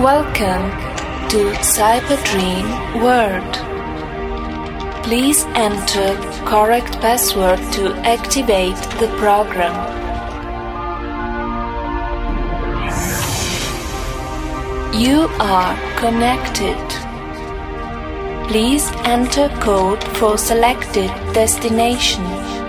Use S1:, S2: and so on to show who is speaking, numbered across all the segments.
S1: Welcome to Cyber Dream World. Please enter correct password to activate the program. You are connected. Please enter code for selected destination.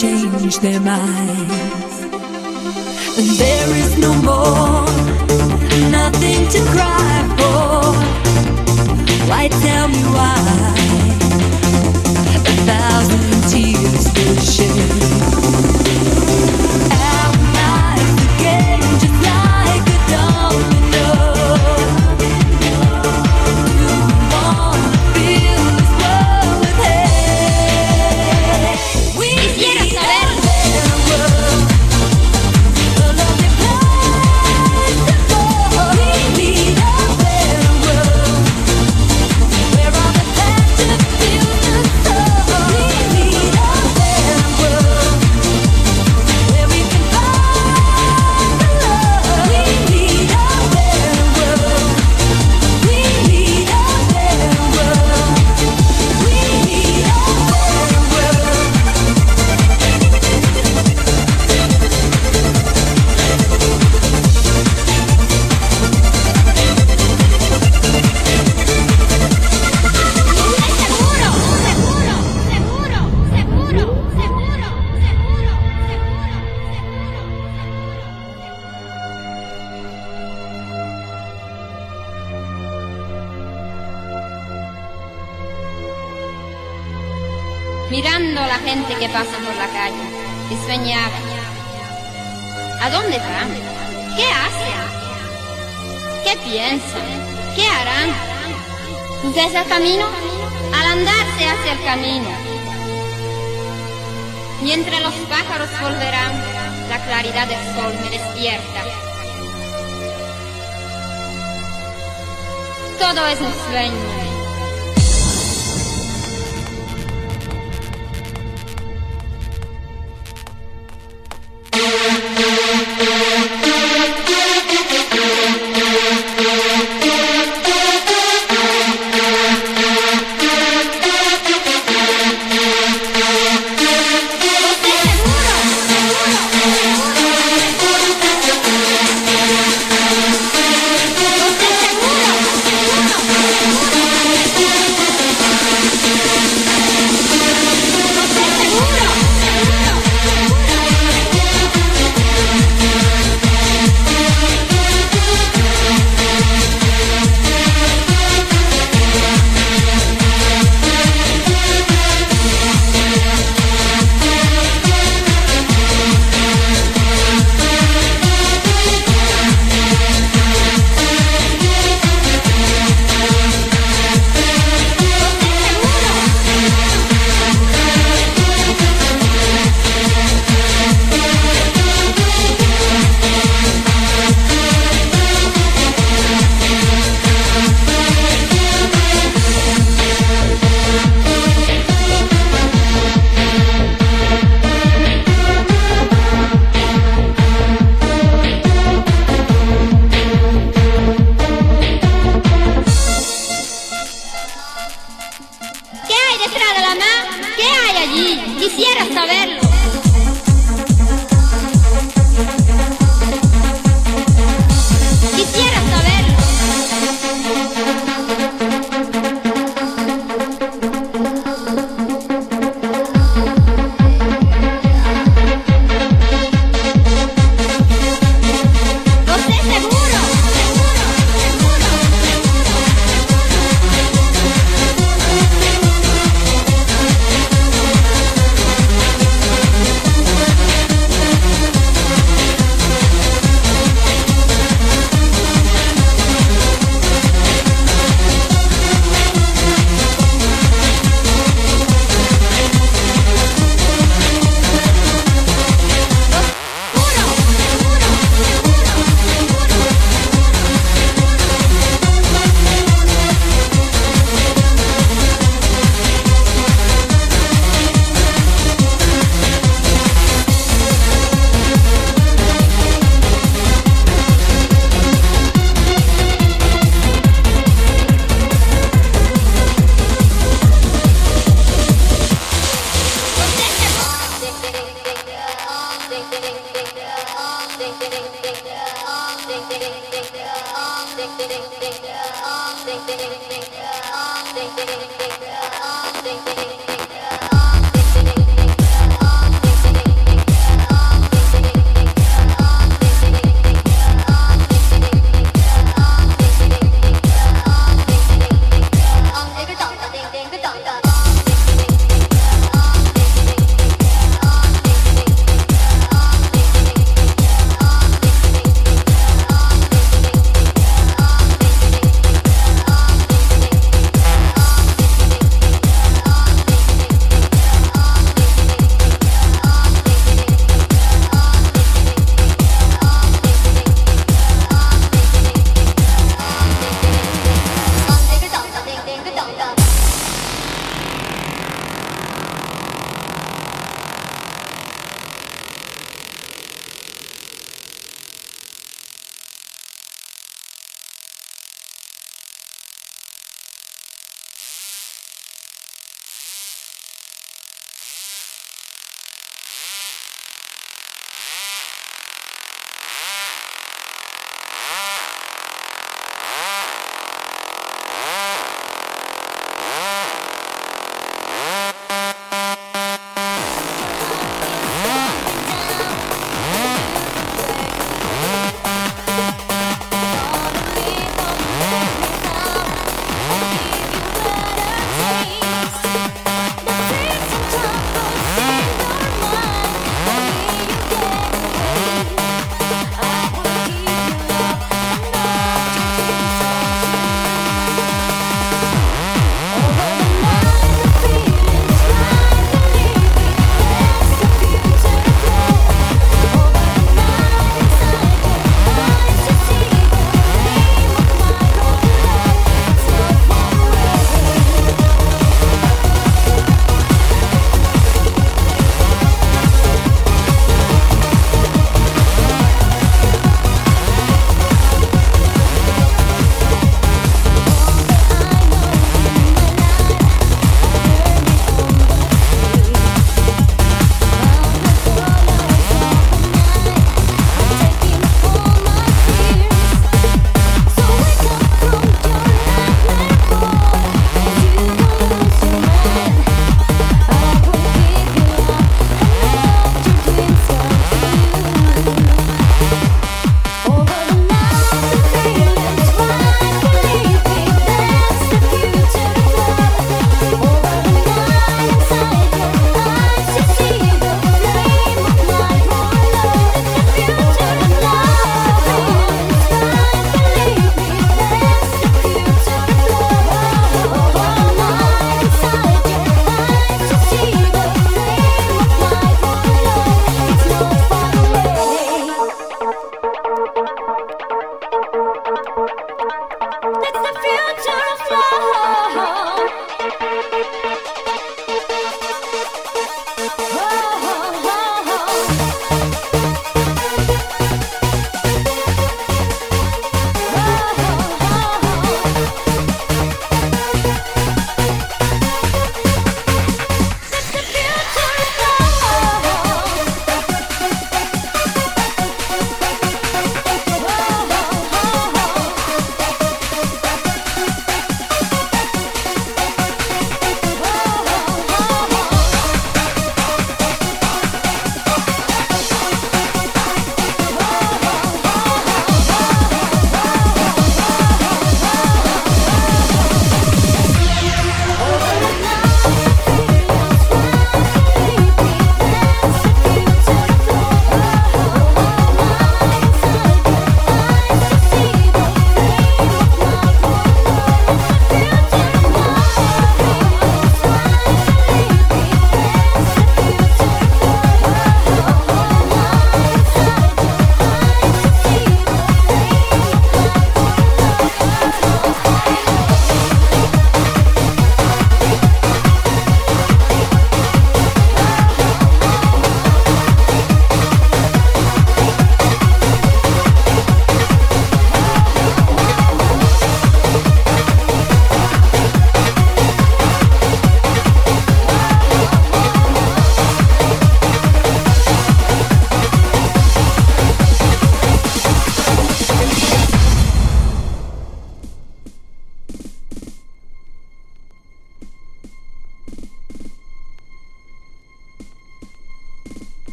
S2: Change their minds. And there is no more, nothing to cry for. Why tell me why? A thousand tears will shed.
S3: Mirando a la gente que pasa por la calle, y soñaba. ¿A dónde van? ¿Qué hacen? ¿Qué piensan? ¿Qué harán? Desde el camino, al andar se hace el camino. Y entre los pájaros volverán, la claridad del sol me despierta. Todo es un sueño.